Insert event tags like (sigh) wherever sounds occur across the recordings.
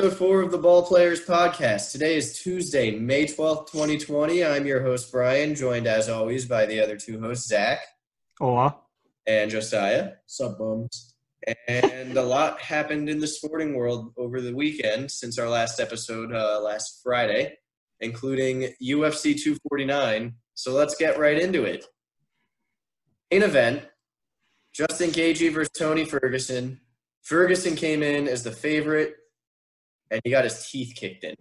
episode four of the Ball Players Podcast. Today is Tuesday, May 12th, 2020. I'm your host, Brian, joined as always by the other two hosts, Zach Hola. and Josiah. Sup, bums? And a lot happened in the sporting world over the weekend since our last episode uh, last Friday, including UFC 249. So let's get right into it. Main event Justin Gaethje versus Tony Ferguson. Ferguson came in as the favorite, and he got his teeth kicked in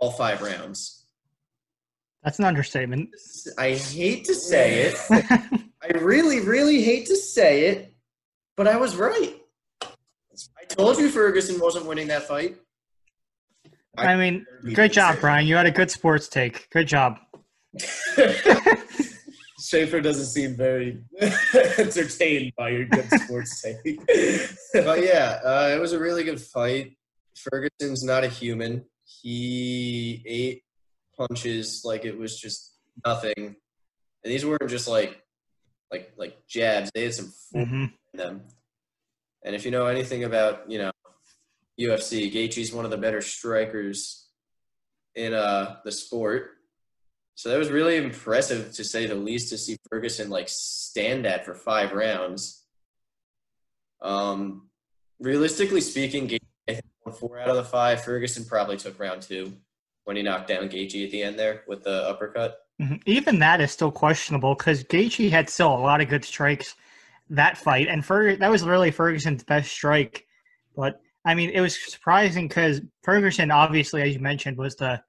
all five rounds. That's an understatement. I hate to say it. (laughs) I really, really hate to say it, but I was right. I told you Ferguson wasn't winning that fight. I mean, great job, Brian. You had a good sports take. Good job. (laughs) (laughs) Schaefer doesn't seem very entertained by your good sports take. but yeah, uh, it was a really good fight. Ferguson's not a human. He ate punches like it was just nothing, and these weren't just like like like jabs. They had some hmm in them. And if you know anything about you know UFC, Gaethje's one of the better strikers in uh the sport. So that was really impressive to say the least to see Ferguson like stand at for five rounds. Um, realistically speaking, Gaethje I think, won four out of the five. Ferguson probably took round two when he knocked down Gaethje at the end there with the uppercut. Mhm. Even that is still questionable because Gaethje had still a lot of good strikes that fight, and Fer- that was really Ferguson's best strike. But I mean, it was surprising because Ferguson, obviously, as you mentioned, was the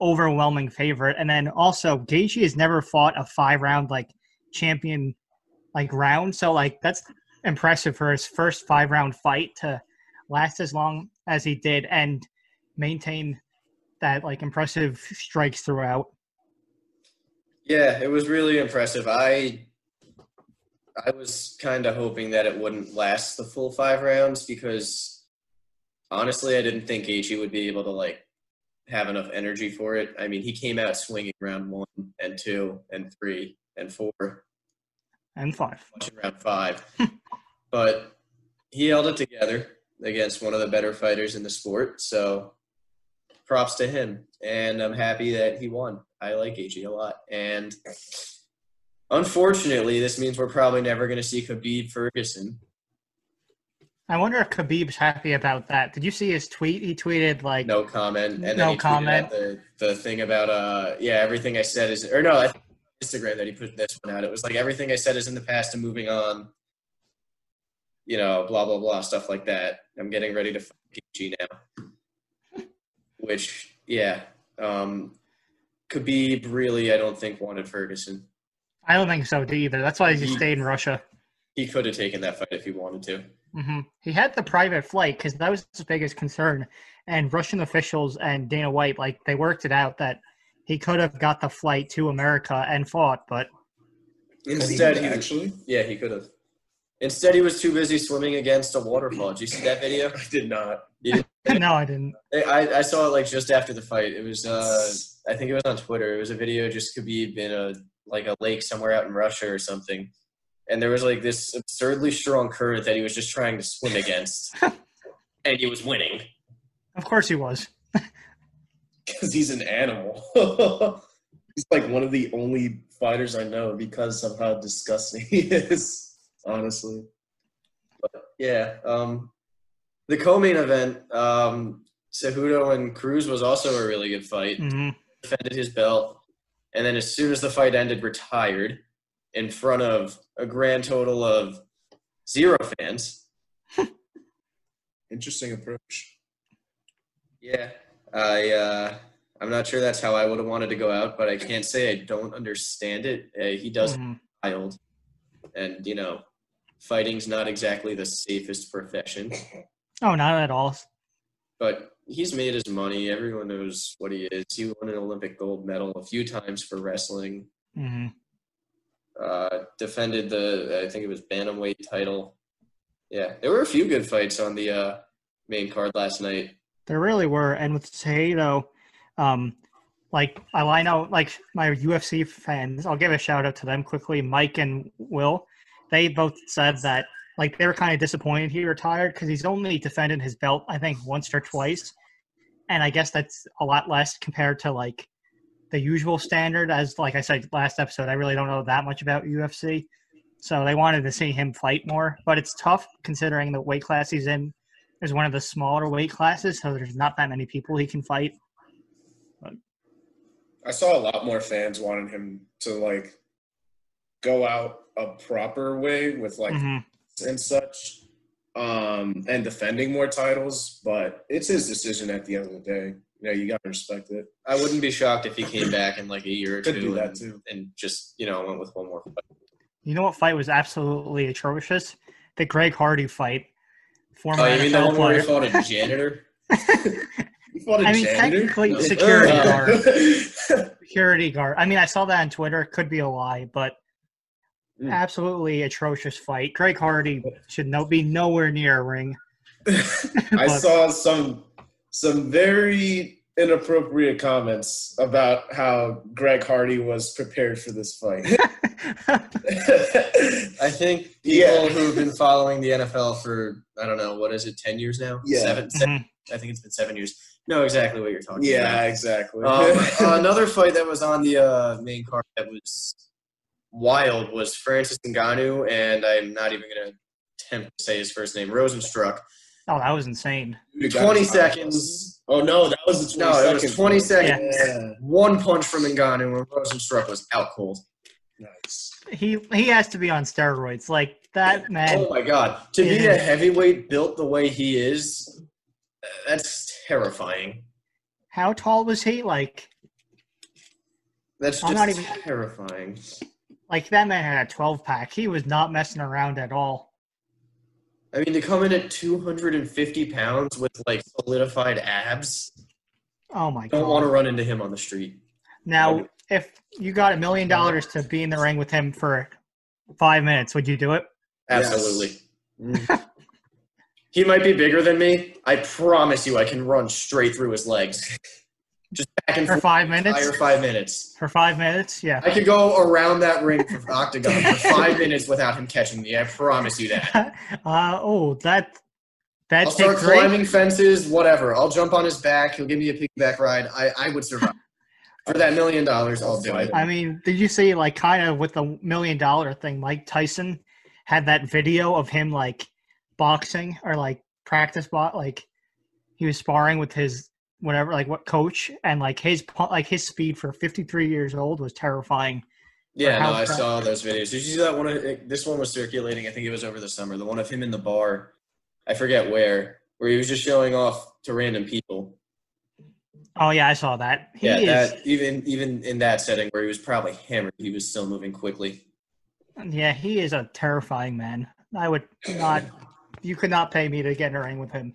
overwhelming favorite, and then also Gaethje has never fought a five round like champion like round, so like that's impressive for his first five round fight to last as long as he did and maintain that like impressive strikes throughout. Yeah, it was really impressive. I I was kind of hoping that it wouldn't last the full five rounds because honestly, I didn't think Gaethje would be able to like have enough energy for it. I mean, he came out swinging round one and two and three and four, And five. round five, (laughs) but he held it together against one of the better fighters in the sport. So props to him, and I'm happy that he won. I like Gaethje a lot, and unfortunately, this means we're probably never going to see Khabib Ferguson. I wonder if Khabib's happy about that. Did you see his tweet? He tweeted like, No comment, and then No he comment. the the thing about uh yeah everything I said is or no I think Instagram that he put this one out. It was like everything I said is in the past and moving on. You know, blah blah blah stuff like that. I'm getting ready to fight Gaethje now. Which yeah, um, Khabib really I don't think wanted Ferguson. I don't think so either. That's why he He- stayed in Russia. He could have taken that fight if he wanted to. hmm He had the private flight because that was his biggest concern. And Russian officials and Dana White, like, they worked it out that he could have got the flight to America and fought, but Instead, he actually, yeah he could have. Instead, he was too busy swimming against a waterfall. Did you see that video? (laughs) I did not. (laughs) no, I didn't. I, I saw it like just after the fight. It was uh I think it was on Twitter. It was a video just Khabib in a like a lake somewhere out in Russia or something. And there was like this absurdly strong current that he was just trying to swim against. (laughs) and he was winning. Of course he was. Because he's an animal. he's like one of the only fighters I know because of how disgusting he is. Honestly, But Yeah. Um the co-main event, um Cejudo and Cruz was also a really good fight. hmm defended his belt, and then as soon as the fight ended, retired in front of a grand total of zero fans. (laughs) interesting approach. Yeah, I uh, I'm not sure that's how I would have wanted to go out, but I can't say I don't understand it. Uh, he does Mhm. wild, and you know, fighting's not exactly the safest profession, (laughs) Oh, not at all. but he's made his money. Everyone knows what he is. He won an Olympic gold medal a few times for wrestling. Mm-hmm. uh, defended the I think it was bantamweight title. Yeah, there were a few good fights on the uh, main card last night. There really were. And with Cejudo, um, like I line out like my UFC fans, I'll give a shout out to them quickly. Mike and Will, they both said that like they were kind of disappointed he retired because he's only defended his belt I think once or twice, and I guess that's a lot less compared to like the usual standard. As like I said last episode, I really don't know that much about UFC, so they wanted to see him fight more. But it's tough considering the weight class he's in is one of the smaller weight classes, so there's not that many people he can fight. I saw a lot more fans wanting him to like go out a proper way with like hmm and such, um, and defending more titles. But it's his decision at the end of the day. You know, you gotta respect it. I wouldn't be shocked if he came back in like a year or Could two, do that and, too. and just you know went with one more fight. You know what fight was absolutely atrocious? The Greg Hardy fight. Former Oh, you mean the NFL one where he player. fought a janitor? (laughs) You fought a I mean, janitor? technically, No. security guard. (laughs) Security guard. I mean, I saw that on Twitter. It Could be a lie, but. Absolutely atrocious fight. Greg Hardy should no be nowhere near a ring. (laughs) (laughs) I saw some some very inappropriate comments about how Greg Hardy was prepared for this fight. (laughs) I think people Yeah. who've been following the NFL for I don't know what is it, ten years now? Yeah. seven. seven Mhm. I think it's been seven years. Know exactly what you're talking yeah, about. Yeah, exactly. Um, another fight that was on the uh, main card that was wild was Francis Ngannou, and I'm not even going to attempt to say his first name, Rozenstruik. Oh, that was insane. 20 seconds. Oh no, that was the 20 No, it was seconds 20 one. seconds. Yeah. One punch from Ngannou, and Rozenstruik was out cold. Nice. He he has to be on steroids. Like that man. Oh my god! To be a heavyweight built the way he is, that's terrifying. How tall was he? Like That's I'm just not even- terrifying. Like that man had a 12 pack. He was not messing around at all. I mean, to come in at 250 pounds with like solidified abs, Oh my I don't want to run into him on the street. Now, if you got a million dollars to be in the ring with him for five minutes, would you do it? Yes. Mm. Absolutely. (laughs) he might be bigger than me. I promise you, I can run straight through his legs, (laughs) just back and For forth. five minutes? Entire five minutes. For five minutes? Yeah. I could go around that ring for (laughs) octagon for five minutes without him catching me. I promise you that. (laughs) uh, oh, that that I'll start climbing fences, whatever. I'll jump on his back. He'll give me a piggyback ride. I, I would survive. (laughs) For that million dollars, I'll do it. I mean, did you see like kind of with the million dollar thing? Mike Tyson had that video of him like boxing or like practice bot, like he was sparring with his whatever, like what coach, and like his like his speed for 53 years old was terrifying. Yeah, no, I saw those videos. Did you see that one? Uh, of, this one was circulating. I think it was over the summer. The one of him in the bar. I forget where, where he was just showing off to random people. Oh yeah, I saw that. He yeah, is. that even even in that setting where he was probably hammered, he was still moving quickly. Yeah, he is a terrifying man. I would not. You could not pay me to get in a ring with him.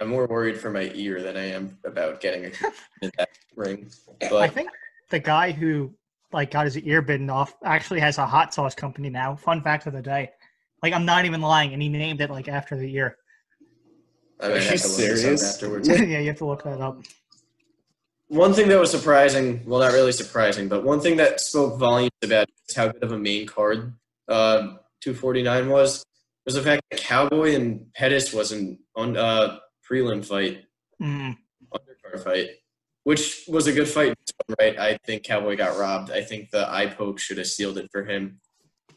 I'm more worried for my ear than I am about getting (laughs) in that ring. I think the guy who like got his ear bitten off actually has a hot sauce company now. Fun fact of the day. Like I'm not even lying, and he named it like after the ear. I might Are you to look this up serious? (laughs) afterwards. yeah, you have to look that up. One thing that was surprising, well, not really surprising, but one thing that spoke volumes about just how good of a main card uh, 249 was, was the fact that Cowboy and Pettis wasn't on, uh, prelim fight, Mm. undercard fight, which was a good fight, right? I think Cowboy got robbed. I think the eye poke should have sealed it for him.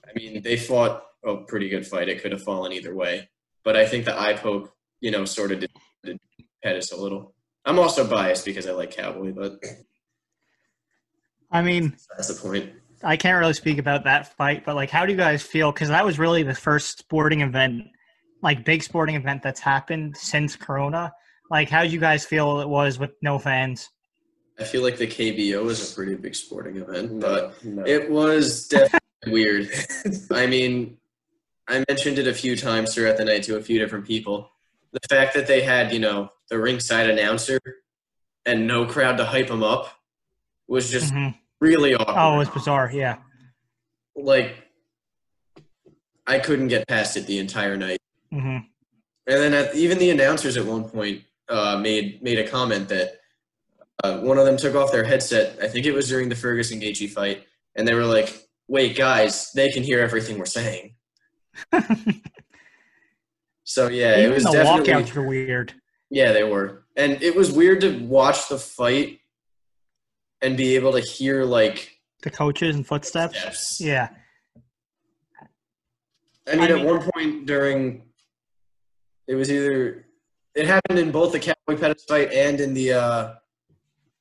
I mean, they fought a pretty good fight. It could have fallen either way, but I think the eye poke, you know, sort of did, did Pettis a little. I'm also biased because I like Cowboy, but I mean, that's the point. I can't really speak about that fight, but like, how do you guys feel? Because that was really the first sporting event, like big sporting event that's happened since Corona. Like, how do you guys feel it was with no fans? I feel like the KBO is a pretty big sporting event, but no, no. it was definitely weird. I mean, I mentioned it a few times throughout the night to a few different people. The fact that they had, you know, the ringside announcer and no crowd to hype him up was just Mhm. really awkward. Oh, it was bizarre. Yeah. like, I couldn't get past it the entire night. Hmm And then at, even the announcers at one point uh, made made a comment that uh, one of them took off their headset. I think it was during the Ferguson Gaethje fight, and they were like, "Wait, guys, they can hear everything we're saying." (laughs) So yeah, it was the definitely walkouts were weird. yeah they were. and it was weird to watch the fight and be able to hear like The coaches and footsteps. steps. Yeah. I mean, I mean- at one point during, it was either it happened in both the Cowboy Pettis fight and in the uh,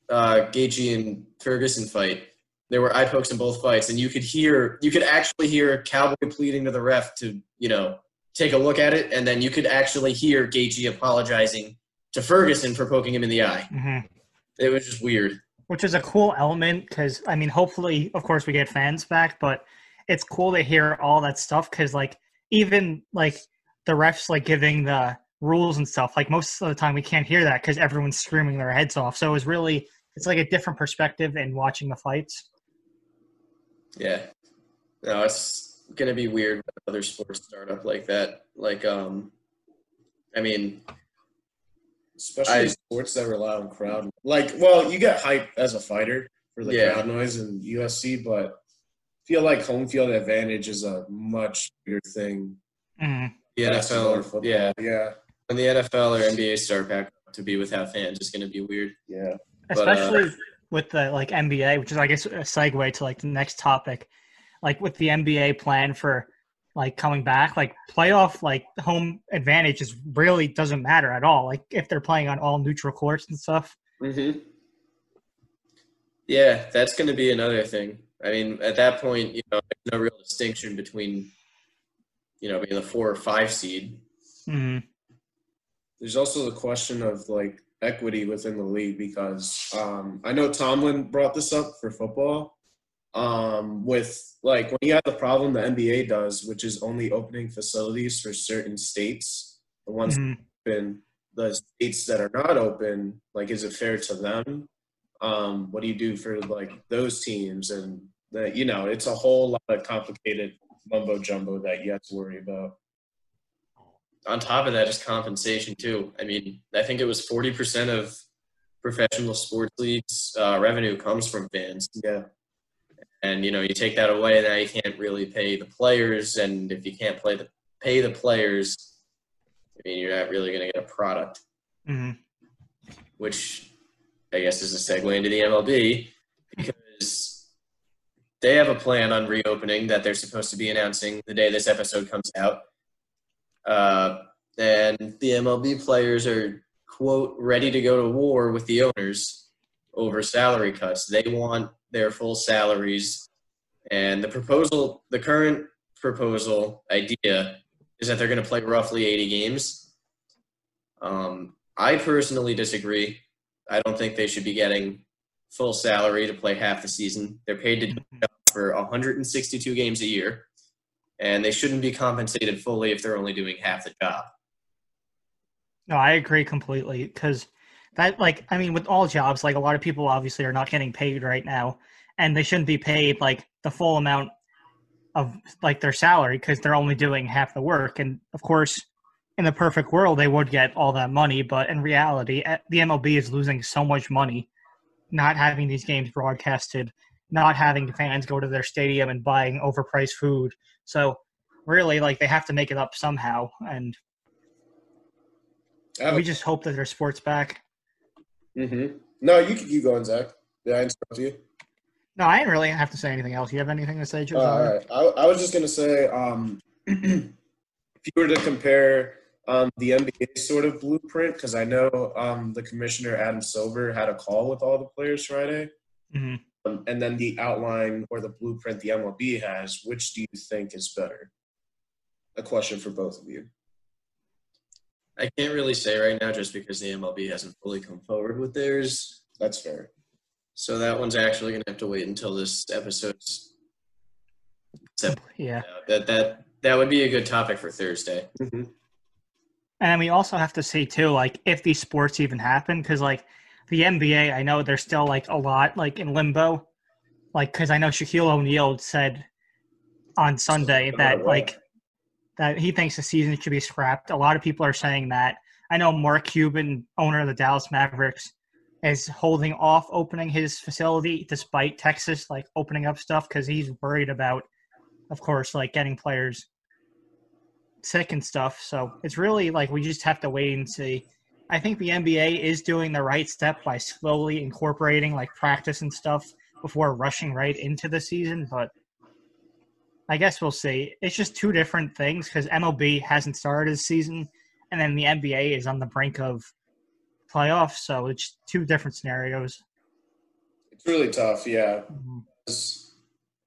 uh, Gaethje and Ferguson fight. There were eye pokes in both fights, and you could hear, you could actually hear Cowboy pleading to the ref to, you know, take a look at it, and then you could actually hear Gaethje apologizing to Ferguson for poking him in the eye. hmm It was just weird. Which is a cool element because I mean, hopefully, of course, we get fans back, but it's cool to hear all that stuff because, like, even like the refs like giving the rules and stuff. Like most of the time, we can't hear that because everyone's screaming their heads off. So it was really it's like a different perspective in watching the fights. Yeah. No, it's gonna be weird when other sports start up like that. Like, um, I mean, especially I- sports that rely on crowd. Like, well, you get hype as a fighter for the Yeah. crowd noise in UFC, but I feel like home field advantage is a much bigger thing. Mhm. The basketball or NFL, yeah, yeah, when the NFL or NBA start back to be without fans, it's gonna be weird. yeah. But, uh, especially with the like NBA, which is I guess a segue to like the next topic. Like with the NBA plan for like coming back, like playoff like home advantage is really doesn't matter at all. Like if they're playing on all neutral courts and stuff. Mm-hmm. Yeah, that's gonna be another thing. I mean, at that point, you know, there's no real distinction between, you know, being the four or five seed. hmm There's also the question of like equity within the league because um, I know Tomlin brought this up for football. Um, with like when you have the problem the NBA does, which is only opening facilities for certain states, the ones hmm open, the states that are not open, like is it fair to them? Um, what do you do for like those teams? And that you know, it's a whole lot of complicated mumbo jumbo that you have to worry about. on top of that is compensation too. I mean, I think it was forty percent of professional sports leagues uh, revenue comes from fans, Yeah. and you know you take that away, now you can't really pay the players, and if you can't play the pay the players, I mean you're not really going to get a product, hmm which I guess is a segue into the MLB because they have a plan on reopening that they're supposed to be announcing the day this episode comes out. Uh, and the MLB players are quote ready to go to war with the owners over salary cuts. They want their full salaries, and the proposal, the current proposal idea, is that they're going to play roughly 80 games. Um, I personally disagree. I don't think they should be getting full salary to play half the season. They're paid to do job for 162 games a year, and they shouldn't be compensated fully if they're only doing half the job. No, I agree completely because that, like, I mean, with all jobs, like a lot of people obviously are not getting paid right now, and they shouldn't be paid like the full amount of like their salary because they're only doing half the work. And of course, in the perfect world, they would get all that money, but in reality, eh, the MLB is losing so much money not having these games broadcasted, not having fans go to their stadium and buying overpriced food. So really, like, they have to make it up somehow, and have we just hope that their sports back. Mm-hmm. No, you can keep going, Zach. Yeah, I interrupt you. No, I didn't really have to say anything else. You have anything to say, Uh, all right. I, I was just gonna say, um, (clears throat) if you were to compare um, the NBA sort of blueprint, because I know um, the commissioner Adam Silver had a call with all the players Friday, Mhm. Um, and then the outline or the blueprint the MLB has. Which do you think is better? A question for both of you. I can't really say right now just because the MLB hasn't fully come forward with theirs. That's fair. So that one's actually going to have to wait until this episode's. So, Yeah. that that that would be a good topic for Thursday. Mm-hmm. And then we also have to see too, like if these sports even happen, because like the NBA, I know there's still like a lot like in limbo, like because I know Shaquille O'Neal said on Sunday that like that he thinks the season should be scrapped. A lot of people are saying that. I know Mark Cuban, owner of the Dallas Mavericks, is holding off opening his facility despite Texas like opening up stuff because he's worried about, of course, like getting players sick and stuff. So it's really like we just have to wait and see. I think the NBA is doing the right step by slowly incorporating like practice and stuff before rushing right into the season. But I guess we'll see. It's just two different things because MLB hasn't started his season, and then the NBA is on the brink of playoffs. So it's two different scenarios. It's really tough, yeah. Mhm. 'Cause,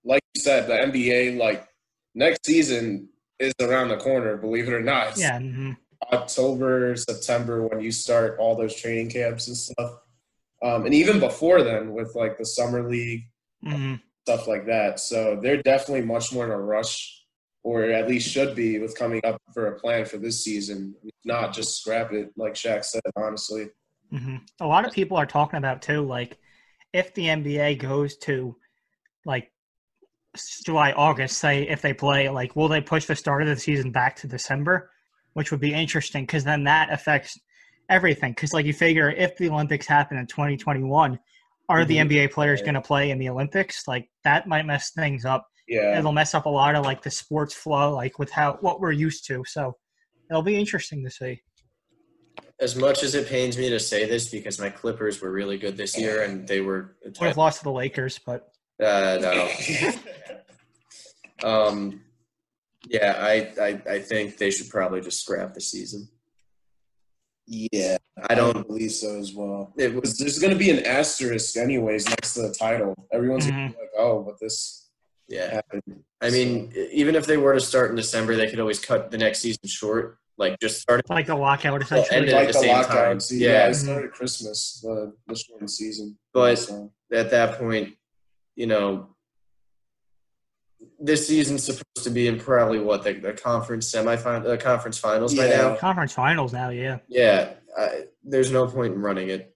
Like you said, the NBA, like next season is around the corner. Believe it or not, Yeah. hmm October, September when you start all those training camps and stuff, um, and even before then with like the summer league hmm stuff like that. So they're definitely much more in a rush, or at least should be, with coming up for a plan for this season. Not just scrap it, like Shaq said. Honestly, hmm A lot of people are talking about too, like if the NBA goes to like July, August, say if they play, like will they push the start of the season back to December, which would be interesting because then that affects everything. Because like you figure if the Olympics happen in 2021, are the Mhm. NBA players going to play in the Olympics? Like that might mess things up. yeah, It'll mess up a lot of like the sports flow, like with how what we're used to. So it'll be interesting to see. As much as it pains me to say this because my Clippers were really good this year and they were Would have lost to the Lakers, but uh, no. (laughs) Um, yeah, I, I I think they should probably just scrap the season. yeah, I don't. believe so as well. It was there's going to be an asterisk anyways next to the title. Everyone's gonna be like, "Oh, but this yeah. happened." I mean, even if they were to start in December, they could always cut the next season short. Like just start it. like the lockout Well, essentially. ended like at the the same time. lockout. See, yeah, Yeah. it started Christmas, the the shortened season. But- So, At that point, you know, this season's supposed to be in probably what the, the conference semifinal, the conference finals by now. Conference finals now, yeah. Yeah, I, there's no point in running it.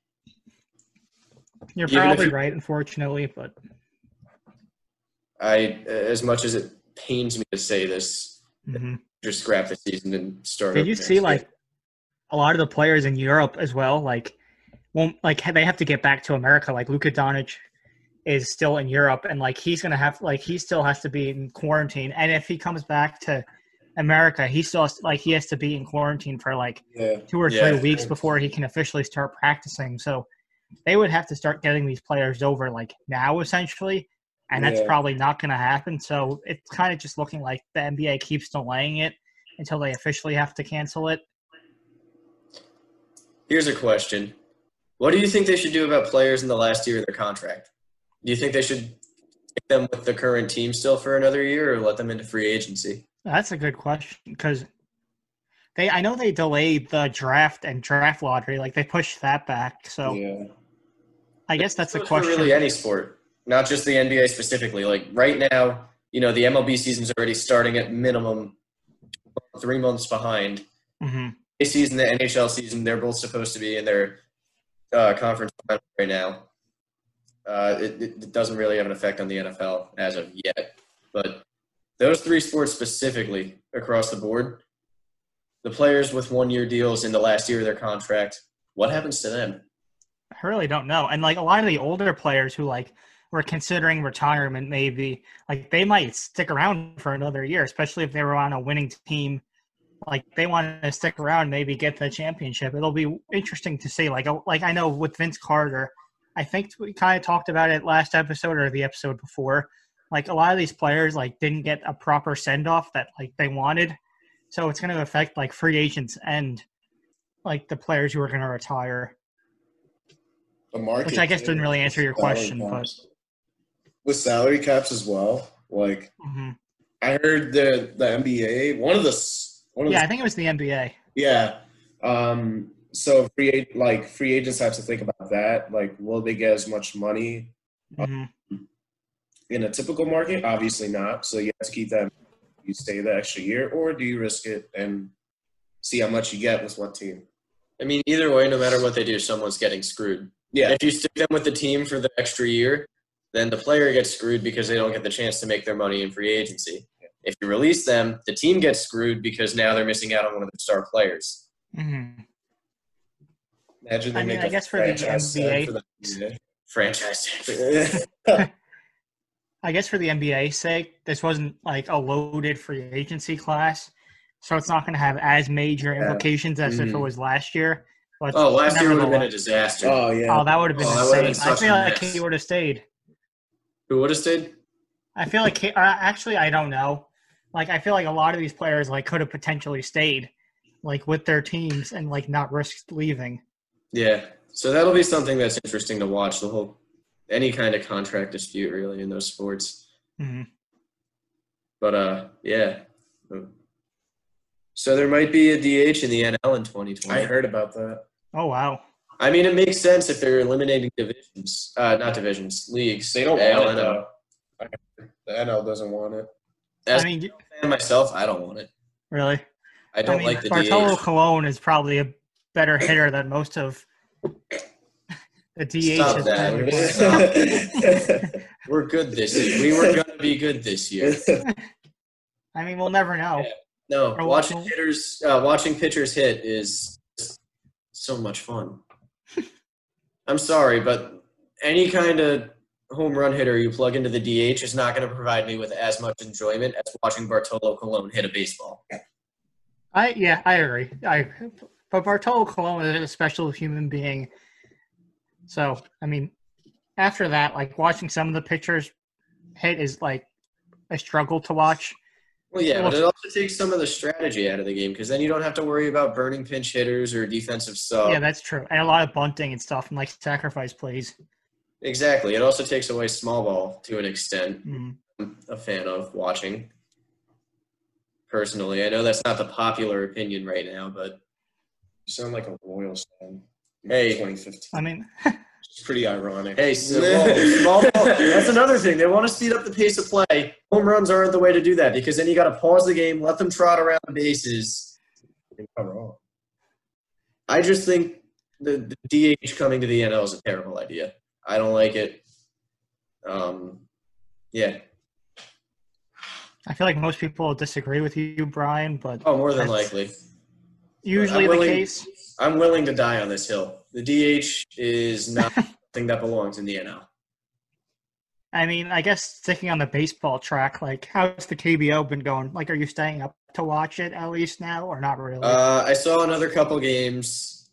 You're Even probably you- right, unfortunately, but I, as much as it pains me to say this, mhm. just scrap the season and start. did you see year. like a lot of the players in Europe as well? Like, won't like they have to get back to America. Like Luka Doncic is still in Europe, and like he's gonna have like he still has to be in quarantine. And if he comes back to America, he still has, like he has to be in quarantine for like yeah, two or Yeah. three weeks before he can officially start practicing. So they would have to start getting these players over like now, essentially, and that's Yeah. probably not going to happen. So it's kind of just looking like the NBA keeps delaying it until they officially have to cancel it. Here's a question: What do you think they should do about players in the last year of their contract? Do you think they should take them with the current team still for another year, or let them into free agency? That's a good question because they, I know they delayed the draft and draft lottery, like they pushed that back. So yeah, I guess that's a question. really any sport, not just the NBA specifically. Like right now, you know, the MLB season's already starting at minimum three months behind. Mhm. A season, the NHL season, they're both supposed to be in their uh, conference right now. Uh, it, it doesn't really have an effect on the NFL as of yet, but those three sports specifically across the board, the players with one-year deals in the last year of their contract, what happens to them? I really don't know. And like a lot of the older players who like were considering retirement, maybe like they might stick around for another year, especially if they were on a winning team. Like they want to stick around, maybe get the championship. It'll be interesting to see. Like, like I know with Vince Carter, I think we kind of talked about it last episode or the episode before. Like a lot of these players like didn't get a proper send off that like they wanted, so it's going to affect like free agents and like the players who are going to retire. the market, Which I guess didn't really answer your question, but with salary caps as well. Like mhm. I heard the the NBA one of the one of yeah, the I think it was the NBA. Yeah. Um, so free like free agents have to think about that. Like, will they get as much money Mhm. in a typical market? Obviously not. So you have to keep that. You stay the extra year, or do you risk it and see how much you get with what team? I mean, either way, no matter what they do, someone's getting screwed. Yeah, If you stick them with the team for the extra year, then the player gets screwed because they don't get the chance to make their money in free agency. If you release them, the team gets screwed because now they're missing out on one of their star players. Mhm. Imagine they I mean, make I a guess for the NBA for the NBA. Franchise. I guess for the NBA's (laughs) sake, this wasn't like a loaded free agency class, so it's not going to have as major Yeah. implications as if it Mhm. was last year. But Oh, last year would have been a disaster. Oh yeah. Oh, that would have been Oh, that would've been insane. I feel like mess. he would have stayed. Who would have stayed? I feel like he, uh, actually I don't know. Like I feel like a lot of these players like could have potentially stayed, like with their teams and like not risked leaving. Yeah. So that'll be something that's interesting to watch. The whole any kind of contract dispute really in those sports. hmm But uh, yeah. So there might be a DH in the NL in 2020. I heard about that. Oh wow. I mean, it makes sense if they're eliminating divisions, uh, not divisions, leagues. They don't AL, want it NL. though. The NL doesn't want it. As I mean, y- a fan myself, I don't want it. really. I don't I mean, like the Bartolo DH. Colon is probably a better hitter than most of the DH. Stop is that. probably- (laughs) We're good this year. We were going to be good this year. (laughs) I mean, we'll never know. No, Or watching what- hitters, uh, watching pitchers hit is so much fun. (laughs) I'm sorry, but any kind of home run hitter you plug into the DH is not going to provide me with as much enjoyment as watching Bartolo Colon hit a baseball. I yeah, I agree. I but Bartolo Colon is a special human being. So I mean, after that, like watching some of the pictures hit is like a struggle to watch. Well, yeah, but it also takes some of the strategy out of the game because then you don't have to worry about burning pinch hitters or defensive sub. yeah, that's true, and a lot of bunting and stuff, and like sacrifice plays. exactly. It also takes away small ball to an extent. Mhm. I'm a fan of watching. Personally, I know that's not the popular opinion right now, but You sound like a Royals fan. in Hey. 2015. I mean, (laughs) It's pretty ironic. hey, so, small ball. (laughs) That's another thing. They want to speed up the pace of play. Home runs aren't the way to do that because then you got to pause the game, let them trot around the bases. You're not wrong. I just think the, the DH coming to the NL is a terrible idea. I don't like it. Um, yeah. I feel like most people disagree with you, Brian, but Oh, more than likely. Usually I'm the willing- case. I'm willing to die on this hill. The DH is (laughs) not something that belongs in the NL. I mean, I guess sticking on the baseball track, like how's the KBO been going? Like, are you staying up to watch it at least now, or not really? Uh, I saw another couple games.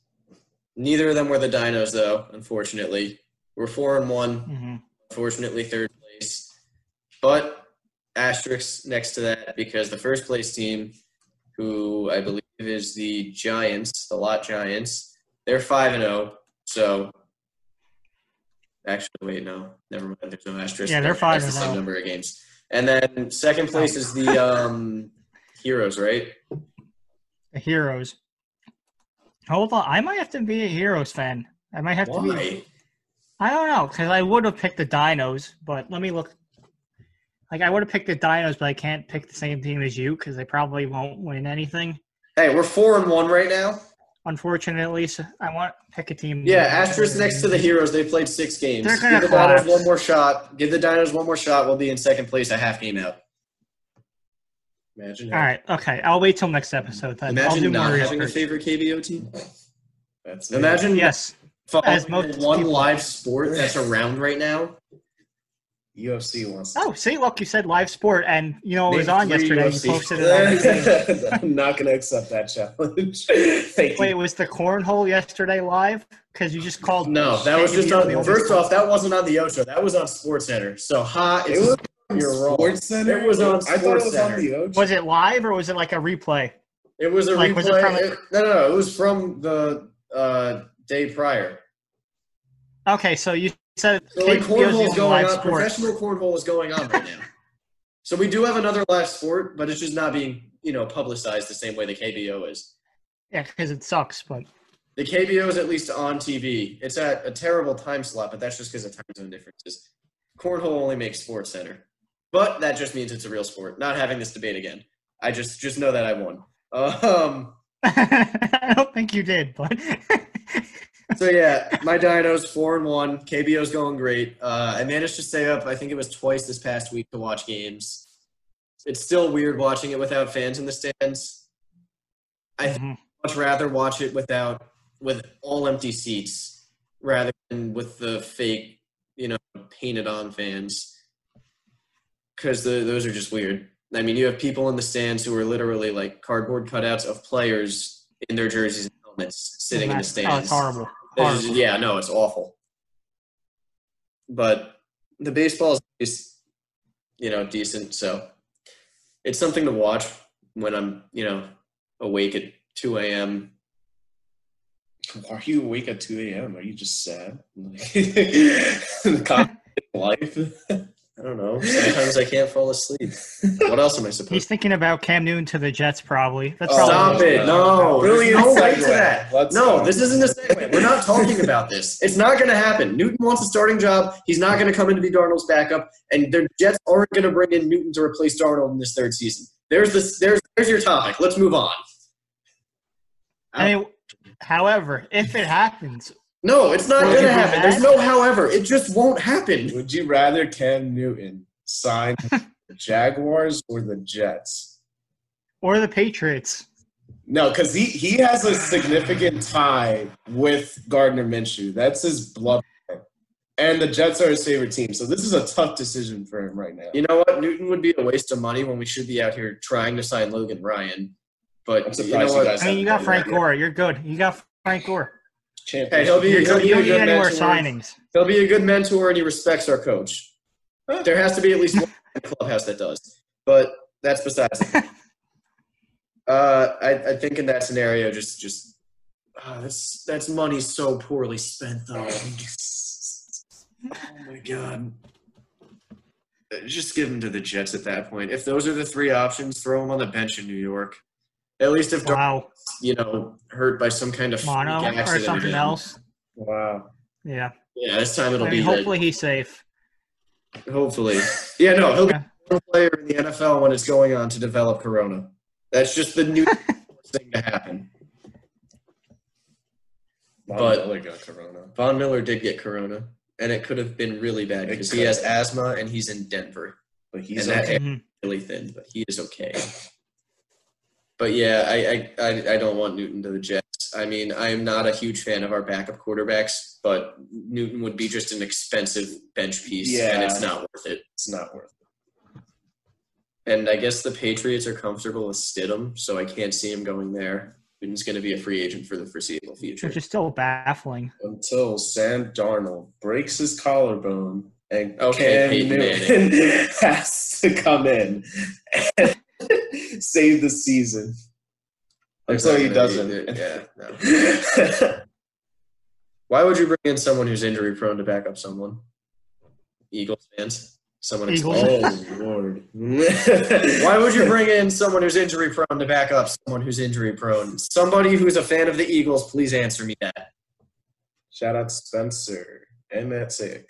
Neither of them were the Dinos, though. Unfortunately, we're four and one. hmm Unfortunately, third place, but asterisk next to that because the first place team, who I believe is the Giants, the Lotte Giants, they're five and zero. So, actually, wait, no, never mind. There's no asterisk. Yeah, they're 5 That's the and same 0. number of games. And then second place is the (laughs) um, Heroes, right? The Heroes. Hold on, I might have to be a Heroes fan. I might have to be. Why? I don't know because I would have picked the Dinos, but let me look. Like I would have picked the Dinos, but I can't pick the same team as you because they probably won't win anything. Hey, we're four and one right now. Unfortunately, so I want to pick a team. Yeah, asterisk next to the Heroes. They played six games. They're gonna Give the Dinos one more shot. Give the Dinos one more shot. We'll be in second place a half game out. Imagine. All right, okay. I'll wait till next episode. Then I'll do Imagine more not having a favorite KBO team. That's Imagine Yes, As most one people- live sport that's around right now. UFC wants. to- Oh, see, look, you said live sport, and you know it was on three yesterday. You posted it on. (laughs) I'm not gonna accept that challenge. (laughs) Thank Wait, you. was the cornhole yesterday live? Because you just called. No, that was just on. the First off, that wasn't on the Ocho. That was on Sports Center. So ha, It it's was you're wrong. Sports Center. It was on I thought it Sports was Center. on the Ocho. Was it live or was it like a replay? It was a Like, replay. was it from the- it- no, no, no. It was from the uh, day prior. Okay, so you said So like KBO is the cornhole is going live on. Professional cornhole is going on right now. so we do have another live sport, but it's just not being you know publicized the same way the KBO is. Yeah, because it sucks, but The KBO is at least on TV. It's at a terrible time slot, but that's just because of time zone differences. Cornhole only makes Sports Center, but that just means it's a real sport. Not having this debate again. I just just know that I won. Um. (laughs) I don't think you did. But (laughs) So yeah, my Dinos four and one. KBO's going great. Uh, I managed to stay up. I think it was twice this past week to watch games. It's still weird watching it without fans in the stands. I Mhm. Much rather watch it without with all empty seats rather than with the fake, you know, painted on fans. Because those are just weird. I mean, you have people in the stands who are literally like cardboard cutouts of players in their jerseys helmets sitting in the stands. Oh, it's horrible. It's just- yeah, no, it's awful. But the baseball is, you know, decent. So it's something to watch when I'm, you know, awake at 2 a.m. Are you awake at 2 a.m.? Are you just sad? (laughs) Like, constant life? (laughs) I don't know. Sometimes I can't fall asleep. (laughs) What else am I supposed He's to thinking about Cam Newton to the Jets, probably. That's Oh, probably Stop it. No. Brilliant There's no way to that. Let's no, go. this isn't a segue. We're not talking about this. It's not going to happen. Newton wants a starting job. He's not going to come in to be Darnold's backup. And the Jets aren't going to bring in Newton to replace Darnold in this third season. There's this. There's there's your topic. Let's move on. I mean, however, if it happens, No, it's not going to happen. There's no however. It just won't happen. Would you rather Cam Newton sign (laughs) the Jaguars or the Jets? or the Patriots, No, because he, he has a significant tie with Gardner Minshew. That's his blood. And the Jets are his favorite team. So this is a tough decision for him right now. You know what? Newton would be a waste of money when we should be out here trying to sign Logan Ryan. But I'm you know you what? guys I mean, you got Frank. Gore. You're good. You got Frank Gore. Championship. Hey, he'll be- he'll don't, be you a don't good any mentor. signings. He'll be a good mentor and he respects our coach. There has to be at least one in the clubhouse that does. But that's besides. (laughs) Uh, I, I think in that scenario, just just ah, that's that's money so poorly spent though. oh my god. Just give him to the Jets at that point. If those are the three options, throw him on the bench in New York. At least if Dar- Wow, you know hurt by some kind of mono or something again. else. Wow. Yeah, Yeah, this time it'll I be mean, the- hopefully he's safe. Hopefully. Yeah, no, he'll be Yeah. one player in the NFL when it's going on to develop Corona. That's just the new (laughs) thing to happen. Von But- Miller got Corona. Von Miller did get Corona, and it could have been really bad because he has asthma and he's in Denver. But he's And that- okay. Mhm. Really thin, but he is okay. But yeah, I, I, I, I don't want Newton to the Jets. I mean, I am not a huge fan of our backup quarterbacks, but Newton would be just an expensive bench piece, and it's not worth it. It's not worth it. And I guess the Patriots are comfortable with Stidham, so I can't see him going there. Newton's going to be a free agent for the foreseeable future. Which is still baffling. Until Sam Darnold breaks his collarbone and Okay, Cam Newton (laughs) has to come in and save the season. There's Until not he doesn't. yeah, no. (laughs) Why would you bring in someone who's injury prone to back up someone? Eagles fans. Someone Eagles. explain. oh (laughs) Lord! Why would you bring in someone who's injury prone to back up someone who's injury prone? Somebody who's a fan of the Eagles, please answer me that. Shout out Spencer and Matt Sick.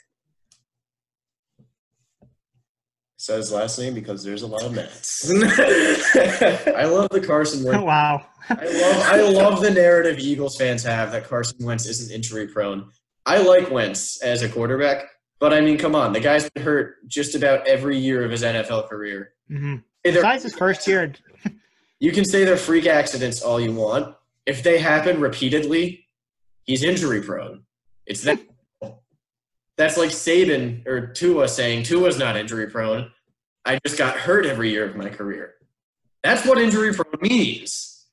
Said his last name because there's a lot of Matts. (laughs) I love the Carson Wentz. (laughs) wow. I love I love the narrative Eagles fans have that Carson Wentz isn't injury prone. I like Wentz as a quarterback, but I mean, come on, the guy's been hurt just about every year of his NFL career. hmm Hey, they're- Besides his first year, (laughs) You can say they're freak accidents all you want. If they happen repeatedly, he's injury prone. It's that. That's like Saban or Tua saying Tua's not injury prone. I just got hurt every year of my career. That's what injury prone means.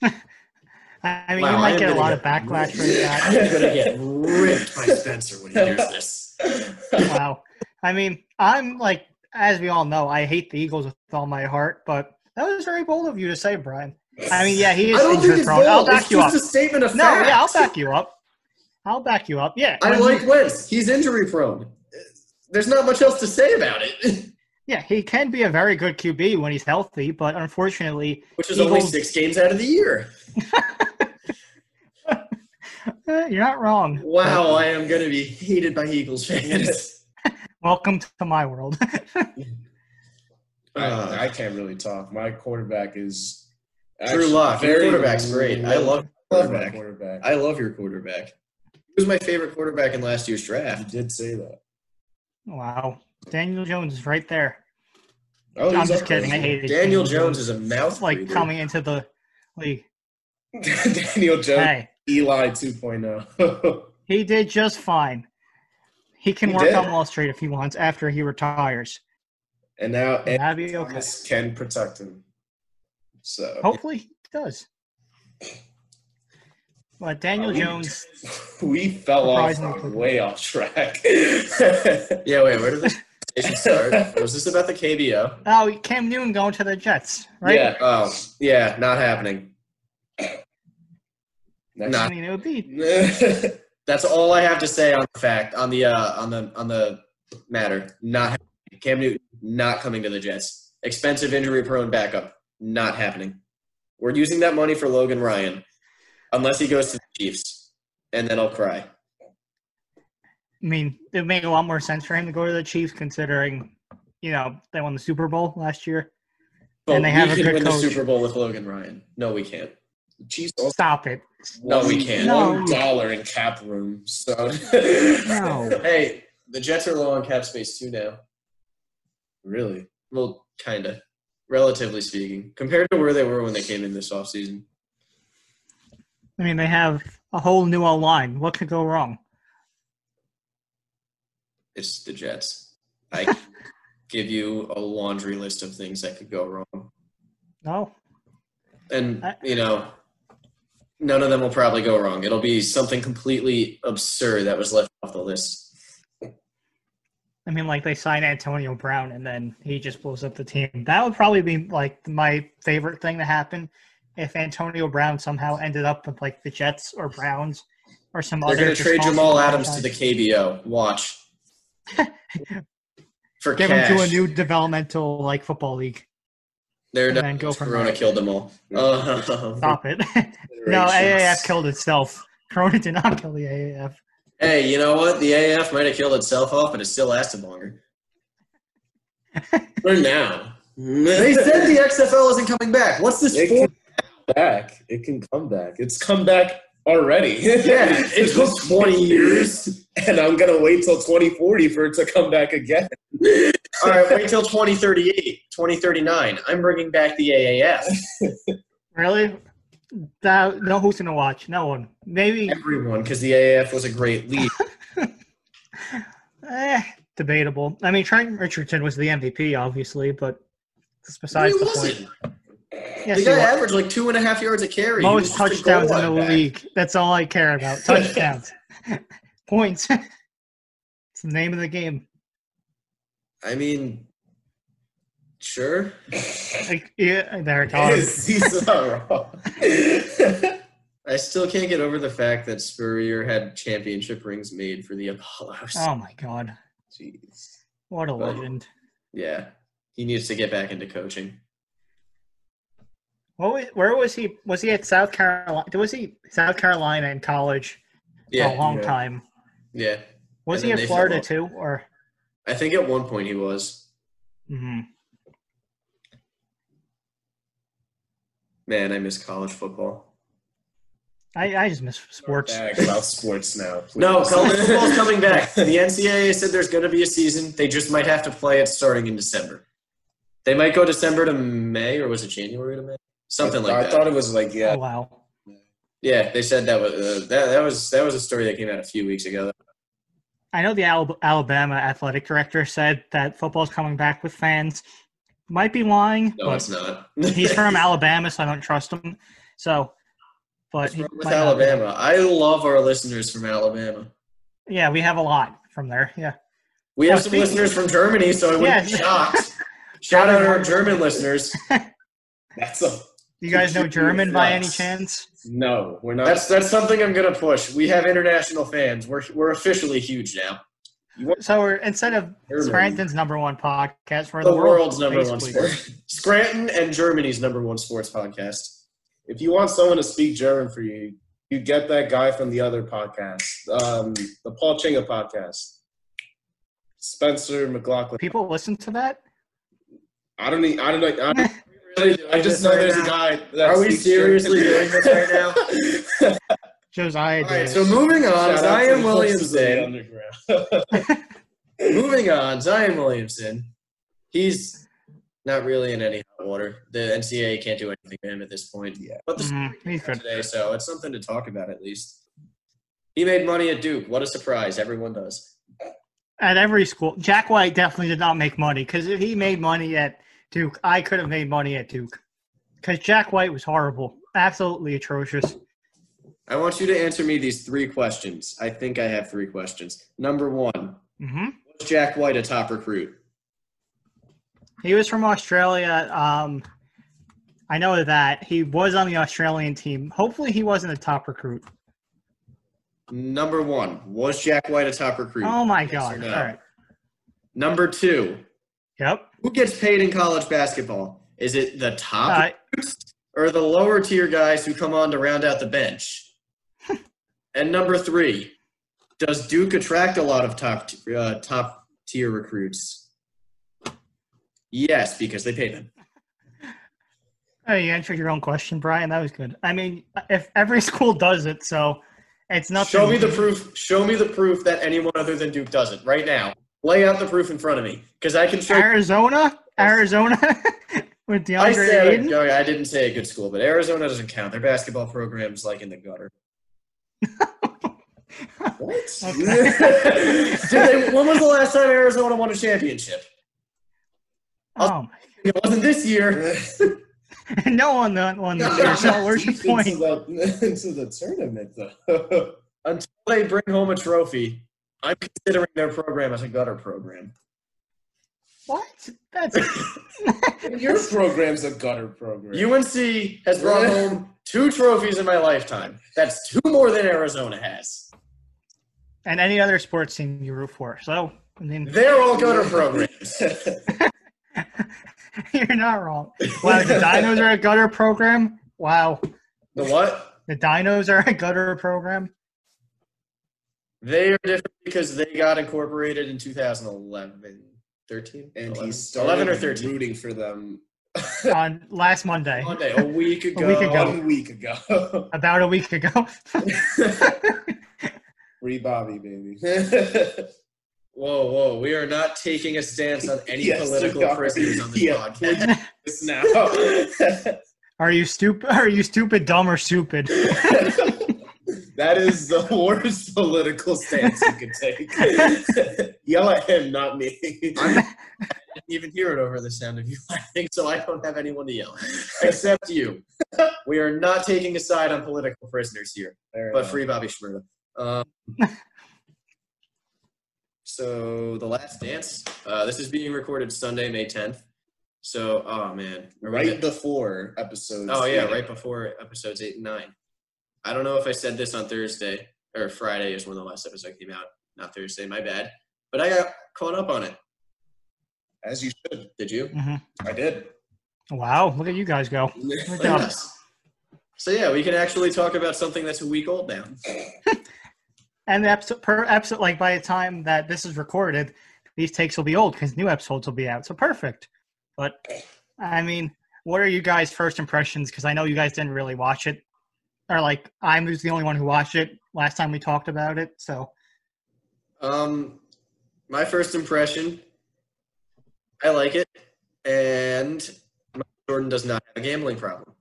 (laughs) I mean, Wow, you might get a lot get of backlash for that. am gonna get ripped by Spencer when he hears this. (laughs) Wow. I mean, I'm like, as we all know, I hate the Eagles with all my heart, but that was very bold of you to say, Brian. I mean, yeah, he is injury prone. I'll back It's you up. a statement of No, fact. yeah, I'll back you up. I'll back you up. Yeah. I like Wentz. He's injury prone. There's not much else to say about it, (laughs) Yeah, he can be a very good QB when he's healthy, but unfortunately, which is only Eagles- six games out of the year. (laughs) you're not wrong. Wow, I am going to be hated by Eagles fans. (laughs) Welcome to my world. Uh, I, I can't really talk. My quarterback is Drew actually Lock. Your very quarterback's great. I love your love my quarterback. quarterback. I love your quarterback. He was my favorite quarterback in last year's draft. You did say that. Wow. Daniel Jones is right there. Oh, I'm just kidding. I hated Daniel Jones is a mouth like breather. coming into the league. (laughs) Daniel Jones, Hey, Eli 2.0. (laughs) he did just fine. He can He work did. on Wall Street if he wants after he retires. and now And that'd okay. Can protect him. So Hopefully he does. (laughs) But Daniel Jones, (laughs) we fell off way off track. (laughs) Yeah, wait, where did this conversation start? Was this about the KBO? oh, Cam Newton going to the Jets, right? Yeah. Oh, yeah, not happening. Next. Nah. I mean, it would be That's all I have to say on the fact on the uh, on the on the matter. Not happening. Cam Newton not coming to the Jets. Expensive injury prone backup. Not happening. We're using that money for Logan Ryan, unless he goes to the Chiefs, and then I'll cry. I mean, it would make a lot more sense for him to go to the Chiefs, considering, you know, they won the Super Bowl last year. But And they have a can good win coach. the Super Bowl with Logan Ryan. No, we can't. Chiefs also Stop it. No, we can't. One No. dollar in cap room. So No. (laughs) Hey, the Jets are low on cap space too now. really, Well, kinda, relatively speaking, compared to where they were when they came in this offseason. I mean, they have a whole new line. What could go wrong? It's the Jets. I (laughs) give you a laundry list of things that could go wrong. No. And, I- you know, none of them will probably go wrong. It'll be something completely absurd that was left off the list. I mean, like they signed Antonio Brown and then he just blows up the team. That would probably be like my favorite thing to happen if Antonio Brown somehow ended up with like the Jets or Browns or some other. They're going to trade dysfunctional Jamal Adams to the KBO. Watch. (laughs) For Give cash. him to a new developmental like football league. They're and done. then go from Corona there. killed them all. Uh, (laughs) Stop it. (laughs) no, AAF killed itself. Corona did not kill the AAF. hey, you know what? The AAF might have killed itself off, but it still lasted longer. for now. They said the XFL isn't coming back. What's this for? Can come back. It can come back. It's come back already. Yeah, (laughs) it took 20 years. and I'm gonna wait till 2040 for it to come back again. (laughs) All right, wait till (laughs) 2038, 2039. I'm bringing back the AAF. Really? That, no, who's gonna watch? No one. Maybe Everyone, because the AAF was a great league. eh, debatable. I mean, Trent Richardson was the MVP, obviously, but that's He besides the wasn't. point. Yes, the guy averaged like two and a half yards a carry. Most touchdowns in the back. league. That's all I care about. (laughs) Touchdowns, points. (laughs) it's the name of the game. I mean, sure. Like, yeah, there it (laughs) is. He's not wrong. I still can't get over the fact that Spurrier had championship rings made for the Apollos. Oh my god, Jeez. what a But- legend! Yeah, he needs to get back into coaching. What was, where was he? Was he at South Carolina? Was he South Carolina in college Yeah, for a long yeah. time? yeah. Was And he then at they fell Florida off. too? Or I think at one point he was. hmm Man, I miss college football. I, I just miss sports. Back about sports now. Please. No, (laughs) college football's coming back. The NCAA said there's going to be a season. They just might have to play it starting in December. They might go December to May, or was it January to May? Something like I that. I thought it was like yeah. Oh wow! Yeah, they said that was uh, that. That was that was a story that came out a few weeks ago. I know the Alabama athletic director said that football's coming back with fans. Might be lying, No, but it's not. he's from (laughs) Alabama, so I don't trust him. So, but What's he with might not be. Alabama. I love our listeners from Alabama. Yeah, we have a lot from there. Yeah. We Oh, have some listeners from Germany, so I wouldn't be shocked. (laughs) Shout out to our German listeners. (laughs) That's a You guys know German by any chance? no. We're not. That's that's something I'm gonna push. We have international fans. We're we're officially huge now. So we're instead of German. Scranton's number one podcast, we're The the, world's number one basically. sport. Scranton and Germany's number one sports podcast. if you want someone to speak German for you, you get that guy from the other podcast, um, the Paul Chinga podcast, Spencer McLaughlin. People listen to that. I don't need. I don't know. I, don't Really (laughs) I just know right there's now? a guy. That Are we seriously doing this right now? (laughs) Josiah All did. right, it. so moving on, Shout Zion the forces of the Williamson. (laughs) (laughs) Moving on, Zion Williamson. He's not really in any hot water. The NCAA can't do anything to him at this point. Yeah. But the Mhm, he's today, so it's something to talk about at least. He made money at Duke. What a surprise! Everyone does. At every school, Jack White definitely did not make money because if he made money at Duke, I could have made money at Duke. Because Jack White was horrible, absolutely atrocious. I want you to answer me these three questions. I think I have three questions. Number one, hmm was Jack White a top recruit? He was from Australia. Um, I know that he was on the Australian team. Hopefully, he wasn't a top recruit. Number one, was Jack White a top recruit? Oh my Yes god! no? All right. Number two, Yep. Who gets paid in college basketball? Is it the top recruits or the lower tier guys who come on to round out the bench? (laughs) and number three, does Duke attract a lot of top t- uh, top tier recruits? Yes, because they pay them. (laughs) oh, you answered your own question, Brian. That was good. I mean, if every (laughs) school does it, so it's not. Show me the proof. Show me the proof that anyone other than Duke does it right now. Lay out the proof in front of me because I can show. Arizona, Arizona, (laughs) with I DeAndre said Ayton. okay, I didn't say a good school, but Arizona doesn't count. Their basketball program's like in the gutter. (laughs) What? (laughs) They, when was the last time Arizona won a championship? Oh, It wasn't this year. no one won this year. So where's your point? Into the, into the tournament, though. Until they bring home a trophy, I'm considering their program as a gutter program. What? That's (laughs) Your program's a gutter program. UNC has brought home two trophies in my lifetime. That's two more than Arizona has. and any other sports team you root for. So I mean, They're all gutter programs. (laughs) you're not wrong. Wow, the Dinos are a gutter program. Wow, The what? the Dinos are a gutter program. They are different because they got incorporated in 2011, 13, and 11, he started 11 or 13. rooting for them (laughs) on last Monday, Monday, a week (laughs) ago. week ago. one week ago. (laughs) about a week ago. Free Bobby, baby. Whoa, whoa! We are not taking a stance on any Yes, political prisoners on this Yeah. podcast. Now. Are you stupid? Are you stupid, dumb, or stupid? That is the (laughs) worst political stance you could take. (laughs) Yell at him, not me. I'm- (laughs) I didn't even hear it over the sound of you laughing, so I don't have anyone to yell except you. We are not taking a side on political prisoners here, Fair but enough. free Bobby Shmurda. Um, so the last dance. Uh, this is being recorded Sunday, May 10th. So, oh man, right before episodes. Oh yeah, eight. right before episodes eight and nine. I don't know if I said this on Thursday or Friday is when the last episode came out. Not Thursday, my bad. But I got caught up on it. As you should. Did you? Mhm. I did. Wow, look at you guys go. Look at So yeah, we can actually talk about something that's a week old now. (laughs) And the episode per episode, like by the time that this is recorded, these takes will be old because new episodes will be out. So perfect. But I mean, what are you guys' first impressions? Because I know you guys didn't really watch it, or like I was the only one who watched it last time we talked about it. So Um, my first impression, I like it, and Jordan does not have a gambling problem.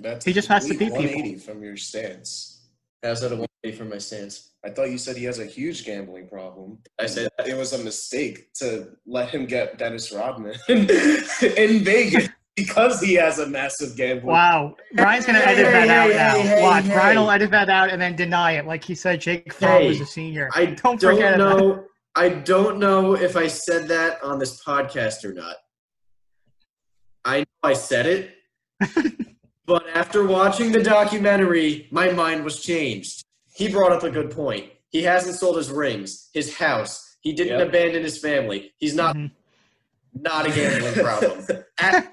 That's He just has to complete beat people. from your stance. How's that a one from my stance? I thought you said he has a huge gambling problem. I said that. It was a mistake to let him get Dennis Rodman (laughs) in Vegas because he has a massive gambling. wow, Brian's gonna edit Hey, that hey, out hey, now. hey, Watch, hey. Brian will edit that out and then deny it, like he said. Jake Fromm was a senior. I (laughs) Don't don't, forget about know. I don't know if I said that on this podcast or not. I know I said it, (laughs) but after watching the documentary, my mind was changed. He brought up a good point. He hasn't sold his rings, his house. He didn't Yep. abandon his family. He's not Mhm. not a gambling problem. At (laughs) most,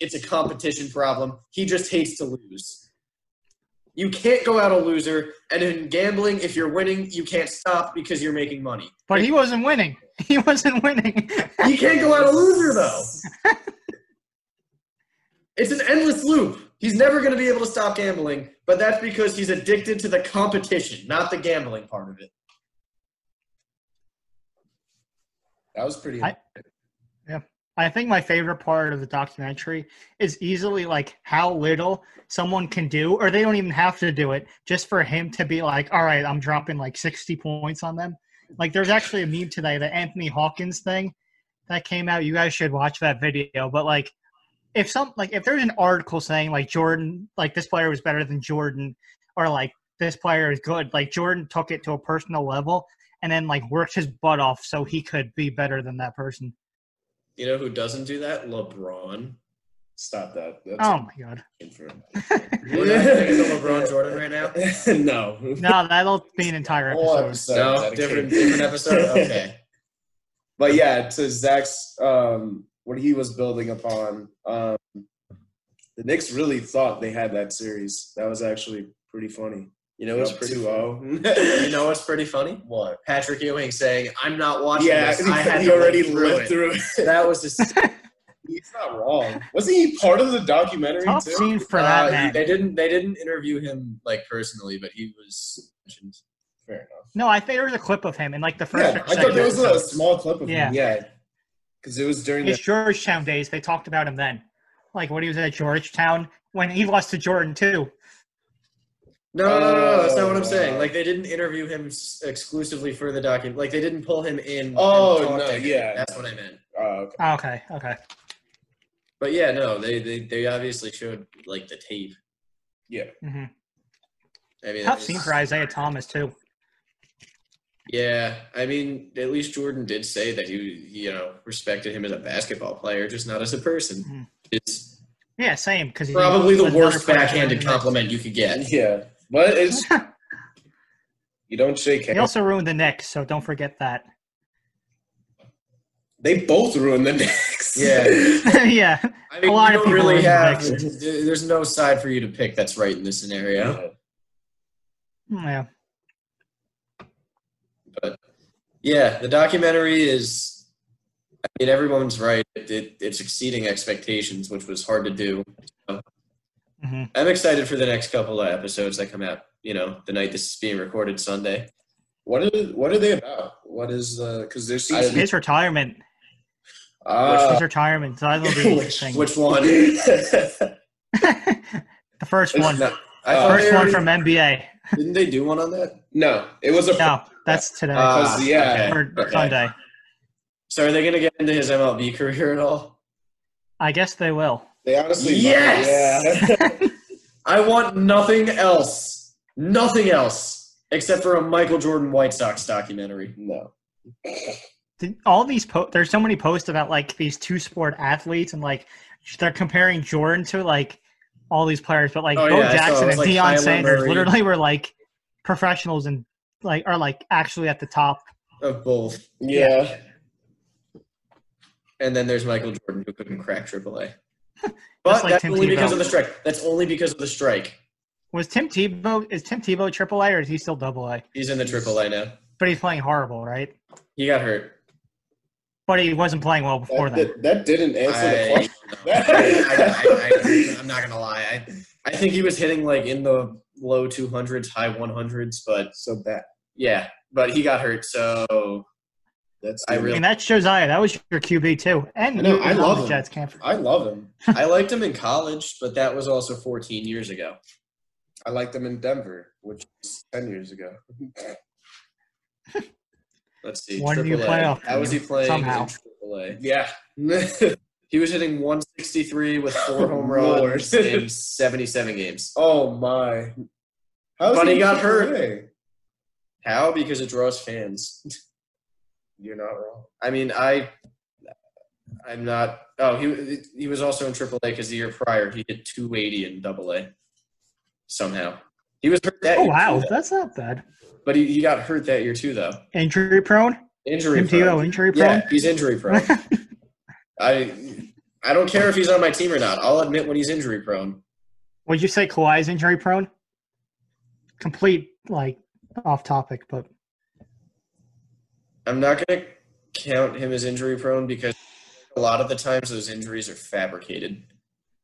it's a competition problem. He just hates to lose. You can't go out a loser, and in gambling, if you're winning, you can't stop because you're making money. But he wasn't winning. (laughs) He wasn't winning. You can't go out a loser though. it's an endless loop. He's never going to be able to stop gambling, but that's because he's addicted to the competition, not the gambling part of it. That was pretty. I- I think my favorite part of the documentary is easily like how little someone can do, or they don't even have to do it, just for him to be like, all right, I'm dropping like 60 points on them. Like, there's actually a meme today, the Anthony Hawkins thing that came out. You guys should watch that video. But like, if some like if there's an article saying like Jordan like this player was better than Jordan or like this player is good, like Jordan took it to a personal level and then like worked his butt off so he could be better than that person. You know who doesn't do that? LeBron. Stop that. That's Oh my god. for (laughs) We're not thinking of LeBron Jordan right now. (laughs) no. No, that'll be an entire Whole episode. episode No, dedicated. different different episode. (laughs) Okay. But yeah, to Zach's um, what he was building upon, um, the Knicks really thought they had that series. That was actually pretty funny. You know what's Up pretty 2-0. (laughs) You know what's pretty (laughs) funny? what? Patrick Ewing saying, "I'm not watching Yeah, this. I had he to already live through lived it." through it. (laughs) That was just He's not wrong. Wasn't he part of the documentary Tough too? scene for Uh, that man. They didn't. They didn't interview him like personally, but he was mentioned. Fair enough. No, I think there was a clip of him in like the first. Yeah, or I thought second there was a small clip of Yeah. him. Yeah, because it was during his the. Georgetown days. They talked about him then, like when he was at Georgetown when he lost to Jordan too. No, no, no, no, that's not what I'm Oh, saying. Like they didn't interview him s- exclusively for the document. Like they didn't pull him in. and Oh, talk no, to him. yeah. that's what I meant. Oh, okay. Oh, okay, okay. But yeah, no, they they, they obviously showed like the tape. hmm I mean, Tough it scene for Isaiah Thomas too. Yeah, I mean, at least Jordan did say that he, you know, respected him as a basketball player, just not as a person. Mhm. It's Yeah, same. Because probably the worst backhanded compliment you could get. Yeah, but it's (laughs) you don't shake He hands. also ruined the Knicks, so don't forget that. They both ruined the Knicks. (laughs) Yeah. (laughs) yeah, I mean, A lot of people really are have. mixed. There's no side for you to pick that's right in this scenario. yeah. But yeah, the documentary is. I mean, everyone's right. It, it, it's exceeding expectations, which was hard to do. Hmm I'm excited for the next couple of episodes that come out. You know, the night this is being recorded, Sunday. What are what are they about? What is uh? Because there's seems to be His retirement. Ah, His retirement. So that'll be interesting. Which one? (laughs) the first one. No, I Uh, First one already- from NBA. Didn't they do one on that? no, it was a No, that's today Ah, yeah, okay, or okay. Sunday. So are they going to get into his MLB career at all? I guess they will. They honestly Yes! yeah. (laughs) I want nothing else. Nothing else except for a Michael Jordan White Sox documentary. no. Did- All these po- there's so many posts about like these two sport athletes and like they're comparing Jordan to like all these players, but like Oh, Bo yeah, I saw it. Jackson was and like Deion Sanders Murray. literally were like professionals and like are like actually at the top. Of both. Yeah. And then there's Michael Jordan who couldn't crack AAA. But like that's Tim only because of the strike. That's only because of the strike. Was Tim Tebow is Tim Tebow triple A or is he still double A? He's in the AAA now. But he's playing horrible, right? He got hurt. But he wasn't playing well before That, that. did, that didn't answer the I, question. (laughs) I, am not gonna lie. I, I think he was hitting like in the low 200s, high 100s, but so bad. yeah, but he got hurt. So That's I mean that's Josiah. That was your QB too. And I know, I love him. Jets camp. I love him. I liked him in college, but that was also 14 years ago. I liked him in Denver, which was ten years ago. (laughs) Let's see. One year AAA. playoff How was he playing somehow. in AAA? Yeah. (laughs) He was hitting 163 with four home (laughs) runs in 77 games. oh my. How is But he in got hurt. How? Because it draws fans. You're not wrong. I mean, I, I'm not. Oh, he he was also in AAA because the year prior he hit 280 in AA. Somehow he was hurt that Oh wow, too, that's not bad. but he, he got hurt that year too, though. Injury prone? Injury Tim prone. Injury prone? Yeah, he's injury prone. (laughs) I I don't care if he's on my team or not. I'll admit when he's injury prone. Would you say Kawhi's injury prone? Complete like off topic, but I'm not going to count him as injury prone because a lot of the times those injuries are fabricated.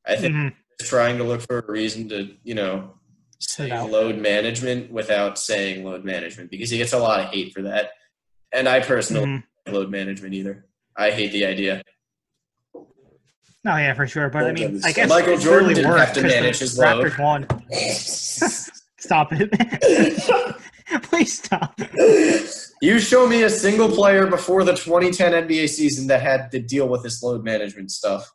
I think mhm. trying to look for a reason to, you know, say load management without saying load management because he gets a lot of hate for that. And I personally Mhm. don't load management either. I hate the idea. no, yeah, for sure. But I mean, I guess Michael Jordan really didn't worked have to manage his load. Won. (laughs) (laughs) Stop it! (laughs) Please stop. You show me a single player before the 2010 NBA season that had to deal with this load management stuff.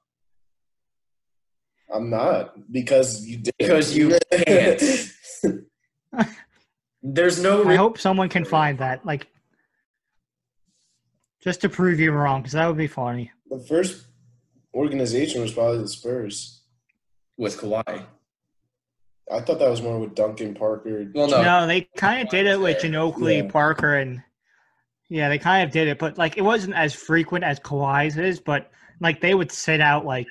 I'm not because you did. Because you can't. (laughs) There's no I hope someone can find that, like, just to prove you wrong, because that would be funny. the first organization was probably the Spurs. with Kawhi. I thought that was more with Duncan Parker. Well, no, No, they kind of did it with Ginobili, Yeah. Parker, and yeah, they kind of did it, but like it wasn't as frequent as Kawhi's is. But like they would sit out like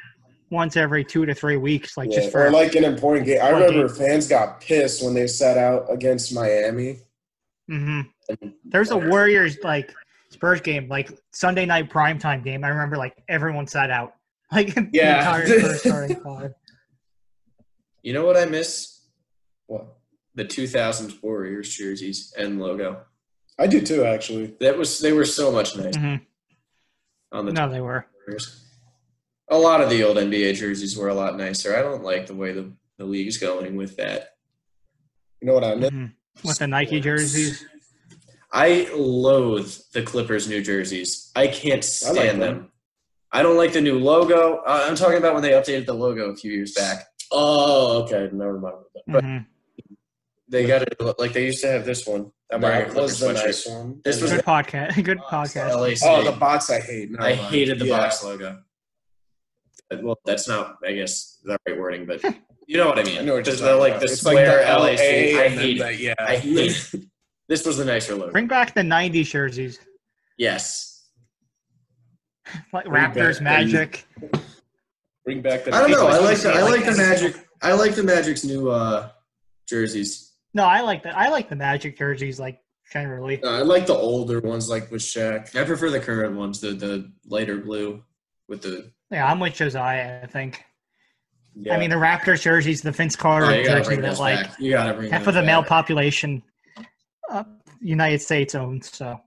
once every two to three weeks, like Yeah, just for or like an important game. I remember game. fans got pissed when they sat out against Miami. Mm-hmm. There's a Warriors like Spurs game, like Sunday night primetime game. I remember like everyone sat out, (laughs) like the Yeah. entire (laughs) Spurs starting five. you know what I miss? What The 2000s Warriors jerseys and logo. I do too, actually. That was they were so much nice Mhm. on the No, they were. Warriors. A lot of the old NBA jerseys were a lot nicer. I don't like the way the, the league's going with that. You know what I meant? Mhm. With the Nike jerseys. I loathe the Clippers New Jerseys. I can't stand I like them. them. I don't like the new logo. Uh, I'm talking about when they updated the logo a few years back. Oh, okay. Never mind. But- Mhm. They got it like they used to have this one. I'm wearing a That was the nice one. This was (laughs) Good podcast. Good podcast. LAC. Oh, the box I hate. Never I mind. hated the Yeah. box logo. Uh, Well, that's not, I guess, the right wording, but you know what I (laughs) mean. I know what you're Just the, talking like about. the It's square the LAC. I hate the- it. Yeah. I hate it. (laughs) This was the nicer logo. Bring back the '90s jerseys, Yes. like Bring Raptors, the- Magic. Bring back the. I don't know. I like the, I like the. Magic. I like the Magic's new uh, jerseys. No, I like the I like the Magic jerseys, like generally. No, I like the older ones, like with Shaq. I prefer the current ones, the the lighter blue with the. Yeah, I'm with Josiah. I think. Yeah. I mean, the Raptors jerseys, the Vince Carter Oh, jersey that like. You gotta bring half of the male population, uh, United States owns. So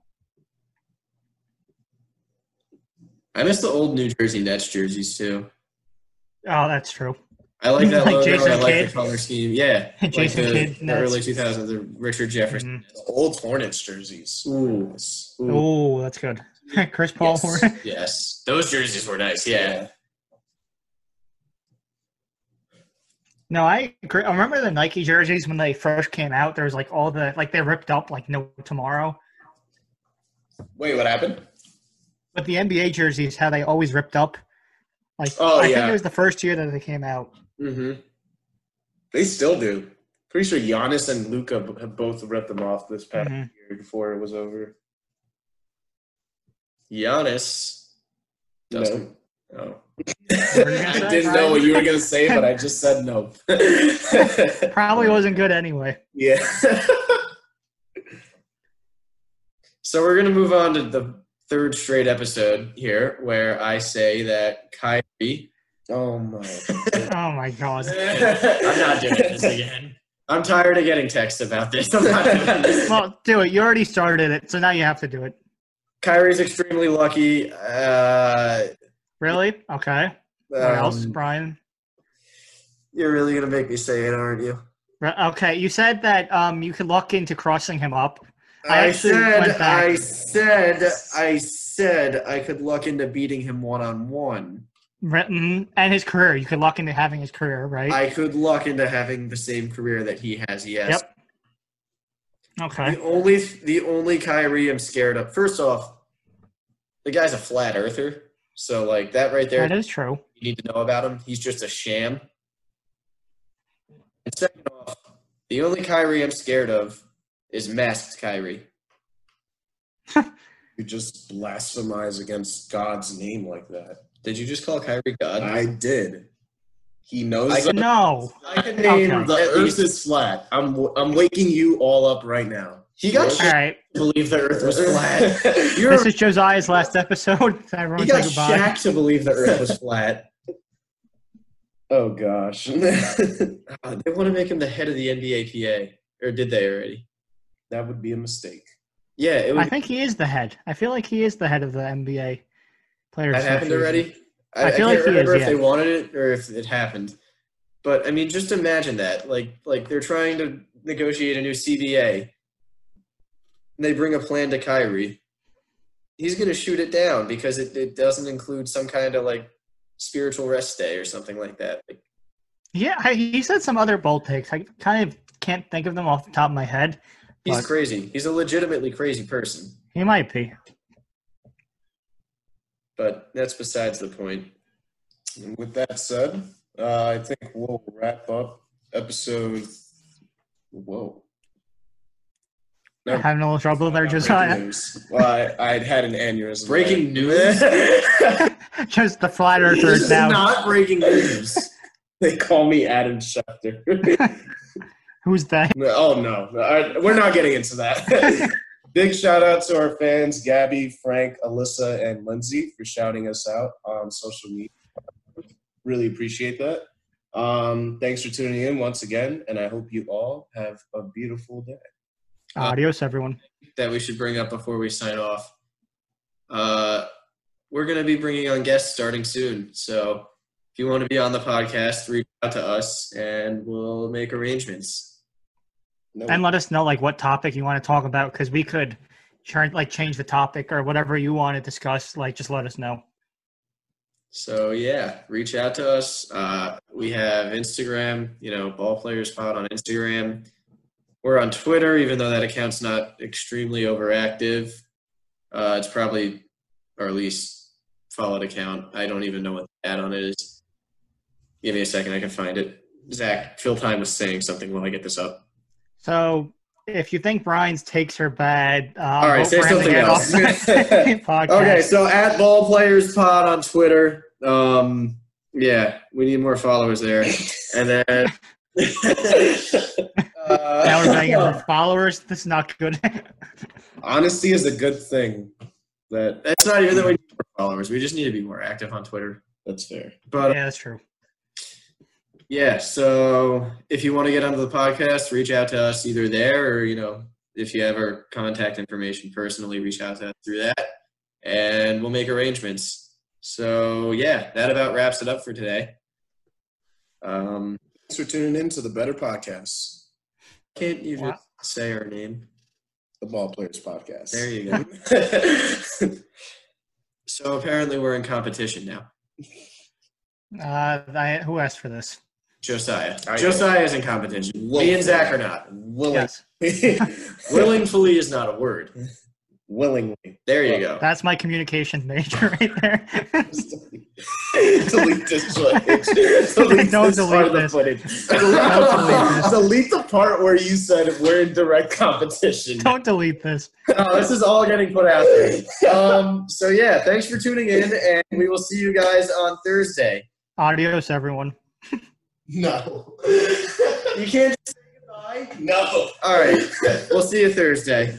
I miss the old New Jersey Nets jerseys too. oh, that's true. I like that (laughs) Like logo. Jason I like Kidd. the color scheme. Yeah, (laughs) Jason like the, Kidd the early 2000s, the Richard Jefferson. Mhm. The old Hornets jerseys. Ooh. Yes. Ooh. Oh, that's good. (laughs) Chris Paul. Yes. yes, those jerseys were nice. Yeah, no, I agree. I remember the Nike jerseys when they first came out. There was like all the like they ripped up like no tomorrow. Wait, what happened? But the NBA jerseys, how they always ripped up. Like Oh, I think it was the first year that they came out. Mm-hmm. They still do. Pretty sure Giannis and Luka have both ripped them off this past Mhm. year before it was over. Giannis doesn't. Oh. were you (laughs) gonna I didn't know what you were gonna say, but I just said no. (laughs) (laughs) Probably wasn't good anyway. yeah. So we're gonna move on to the third straight episode here, where I say that Kyrie. Oh my. (laughs) Oh my god. I'm not doing this again. I'm tired of getting texts about this. I'm not doing this. (laughs) Well, do it. You already started it, so now you have to do it. Kyrie's extremely lucky. Uh, Really? Okay. What else, um, Brian? You're really gonna make me say it, aren't you? Okay, you said that um you could luck into crossing him up. I I, said, I said, I said I could luck into beating him one on one. Re- mhm, And his career. You could luck into having his career, right? I could luck into having the same career that he has. Yes. Yep. okay. The only, the only Kyrie I'm scared of. First off, the guy's a flat earther, so like that right there, That is true. you need to know about him. He's just a sham. And second off, the only Kyrie I'm scared of is masked Kyrie. (laughs) You just blasphemize against God's name like that. Did you just call Kyrie God? I did. He knows I that No. I can name Okay. the at earth least- is flat. I'm I'm waking you all up right now. He got All shit right. to believe the Earth was flat. (laughs) You're, This is Josiah's last episode. (laughs) Everyone he got goodbye. Shaq to believe the Earth was flat. oh gosh. Uh, (laughs) they want to make him the head of the NBA PA, or did they already? that would be a mistake. Yeah, it I would. think he is the head. I feel like he is the head of the NBA players. That happened already. I, I I, feel can't like he is, remember if yeah. they wanted it or if it happened. But I mean, just imagine that. Like, like they're trying to negotiate a new CBA. And they bring a plan to Kyrie. He's going to shoot it down because it, it doesn't include some kind of like spiritual rest day or something like that. Like, Yeah, I, he said some other bold takes. I kind of can't think of them off the top of my head. He's crazy. He's a legitimately crazy person. He might be. But that's besides the point. And with that said, uh, I think we'll wrap up episode. Whoa. Never- Having a little trouble there, Breaking Josiah. news. Well, I, I'd had an aneurysm. Breaking news? (laughs) Just the flat earther This is now. not breaking news. (laughs) They call me Adam Schefter. (laughs) Who's that? oh no, All right, we're not getting into that. Big shout out to our fans, Gabby, Frank, Alyssa, and Lindsay for shouting us out on social media. Really appreciate that. Um, thanks for tuning in once again, and I hope you all have a beautiful day. Adios, everyone. that we should bring up before we sign off. Uh, we're going to be bringing on guests starting soon. So if you want to be on the podcast, reach out to us and we'll make arrangements. No, And let us know like what topic you want to talk about because we could turn like change the topic or whatever you want to discuss. Like just let us know. So yeah, reach out to us. Uh, we have Instagram, you know, Ball Players Pod on Instagram. We're on Twitter, even though that account's not extremely overactive. Uh, it's probably our least followed account. I don't even know what the ad on it is. Give me a second, I can find it. Zach, fill time with saying something while I get this up. So if you think Brian's takes are bad, uh, All right, say for him to something else. off (laughs) the (laughs) podcast. Okay, so at Ball Players Pod on Twitter. Um, yeah, we need more followers there. And then (laughs) uh, now we're begging for followers. This is not good. honesty is a good thing. That That's not even that we need more followers. We just need to be more active on Twitter. that's fair. But yeah, that's true. Yeah, so if you want to get onto the podcast, reach out to us either there or you know if you have our contact information personally, reach out to us through that, and we'll make arrangements. So yeah, that about wraps it up for today. Um, Thanks for tuning in to the Better Podcast, can't you Wow. just say our name? the Ball Players Podcast. There you go. (laughs) so apparently we're in competition now. Uh, I, who asked for this? Josiah. I- Josiah is in competition. Me and Zach are not. Willing, Yes, (laughs) Willingly is not a word. willingly. There you go. that's my communications major right there. (laughs) (laughs) delete this footage. Delete Don't this part of delete the this. footage. Don't delete this. delete the part where you said we're in direct competition. Don't delete this. Oh, this is all getting put out there. Um, so yeah, thanks for tuning in, and we will see you guys on Thursday. Adios, everyone. No. You can't just say goodbye. no. All right, we'll see you Thursday.